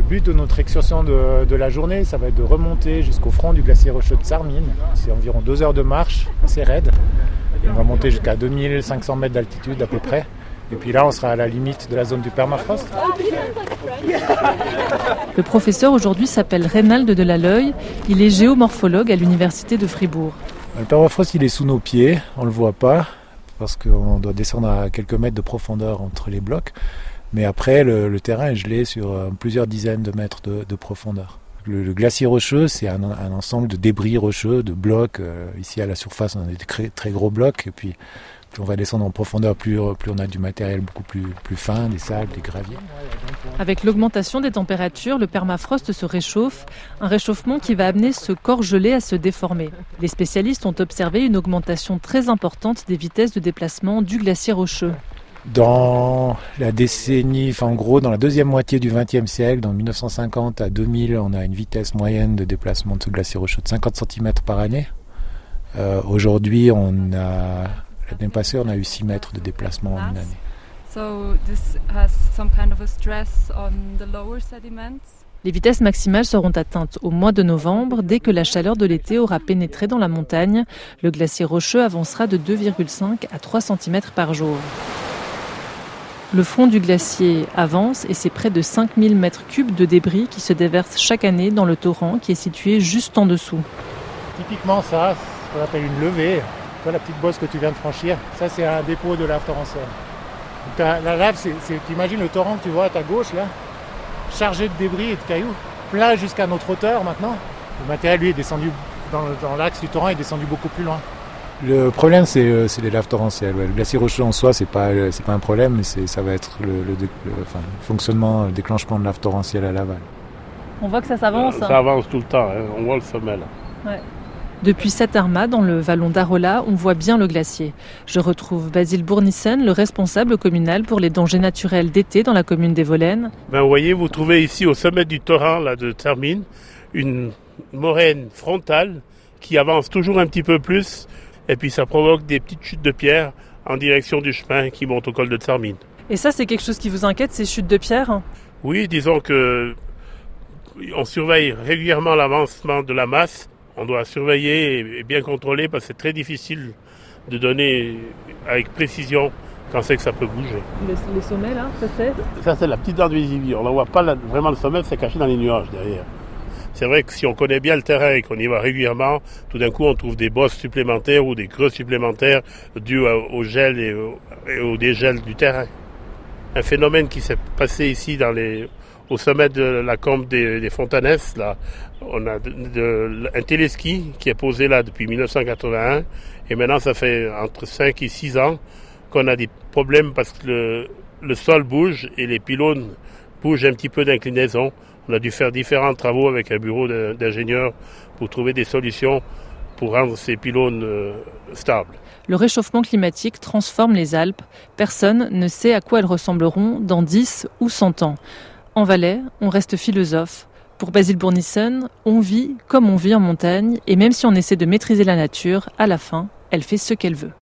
Le but de notre excursion de, de, la journée, ça va être de remonter jusqu'au front du glacier rocheux de Sarmine. C'est environ deux heures de marche, assez raide. Et on va monter jusqu'à 2500 mètres d'altitude à peu près. Et puis là, on sera à la limite de la zone du permafrost. Le professeur aujourd'hui s'appelle Reynald Delaloy. Il est géomorphologue à l'université de Fribourg. Le permafrost, il est sous nos pieds. On ne le voit pas parce qu'on doit descendre à quelques mètres de profondeur entre les blocs. Mais après, le, terrain est gelé sur euh, plusieurs dizaines de mètres de, de profondeur. Le, glacier rocheux, c'est un, ensemble de débris rocheux, de blocs. Euh, ici, à la surface, on a des très, gros blocs. Et puis, plus on va descendre en profondeur, plus, plus on a du matériel beaucoup plus, plus fin, des sables, des graviers. Avec l'augmentation des températures, le permafrost se réchauffe, un réchauffement qui va amener ce corps gelé à se déformer. Les spécialistes ont observé une augmentation très importante des vitesses de déplacement du glacier rocheux. Dans la décennie, enfin en gros dans la deuxième moitié du XXe siècle, dans 1950 à 2000, on a une vitesse moyenne de déplacement de ce glacier rocheux de 50 cm par année. Euh, Aujourd'hui, on a l'année passée, on a eu 6 mètres de déplacement en une année. So this has some kind of a stress on the lower sediments. Les vitesses maximales seront atteintes au mois de novembre. Dès que la chaleur de l'été aura pénétré dans la montagne, le glacier rocheux avancera de 2,5 à 3 cm par jour. Le front du glacier avance et c'est près de 5000 mètres cubes de débris qui se déversent chaque année dans le torrent qui est situé juste en dessous. Typiquement ça, ce qu'on appelle une levée, toi la petite bosse que tu viens de franchir, ça c'est un dépôt de lave torrentielle. La lave, tu imagines le torrent que tu vois à ta gauche là, chargé de débris et de cailloux, plat jusqu'à notre hauteur maintenant. Le matériel lui est descendu dans, l'axe du torrent, est descendu beaucoup plus loin. Le problème, c'est, euh, les laves torrentielles. Ouais. Le glacier rocheux en soi, c'est pas, c'est pas un problème, mais ça va être le, le, le, enfin, le, fonctionnement, le déclenchement de laves torrentielles à l'aval. On voit que ça s'avance. Ça avance tout le temps, hein. on voit le sommet là. Ouais. Depuis Satarma, dans le vallon d'Arola, on voit bien le glacier. Je retrouve Basile Bournissen, le responsable communal pour les dangers naturels d'été dans la commune des Volaines. Ben, vous voyez, vous trouvez ici au sommet du torrent là, de Termine une moraine frontale qui avance toujours un petit peu plus et puis ça provoque des petites chutes de pierre en direction du chemin qui monte au col de Tsarmine. Et ça, c'est quelque chose qui vous inquiète, ces chutes de pierre? Oui, disons que on surveille régulièrement l'avancement de la masse. On doit surveiller et bien contrôler parce que c'est très difficile de donner avec précision quand c'est que ça peut bouger. Les, les sommets là, ça c'est? Ça c'est la petite dent de. On ne voit pas vraiment le sommet, c'est caché dans les nuages derrière. C'est vrai que si on connaît bien le terrain et qu'on y va régulièrement, tout d'un coup on trouve des bosses supplémentaires ou des creux supplémentaires dus au gel et au, et dégel du terrain. Un phénomène qui s'est passé ici dans les, au sommet de la combe des, des Fontanesses, là, on a un téléski qui est posé là depuis 1981 et maintenant ça fait entre 5 et 6 ans qu'on a des problèmes parce que le, le sol bouge et les pylônes bougent un petit peu d'inclinaison. On a dû faire différents travaux avec un bureau d'ingénieurs pour trouver des solutions pour rendre ces pylônes euh, stables. Le réchauffement climatique transforme les Alpes. Personne ne sait à quoi elles ressembleront dans 10 ou 100 ans. En Valais, on reste philosophe. Pour Basile Bournissen, on vit comme on vit en montagne, et même si on essaie de maîtriser la nature, à la fin, elle fait ce qu'elle veut.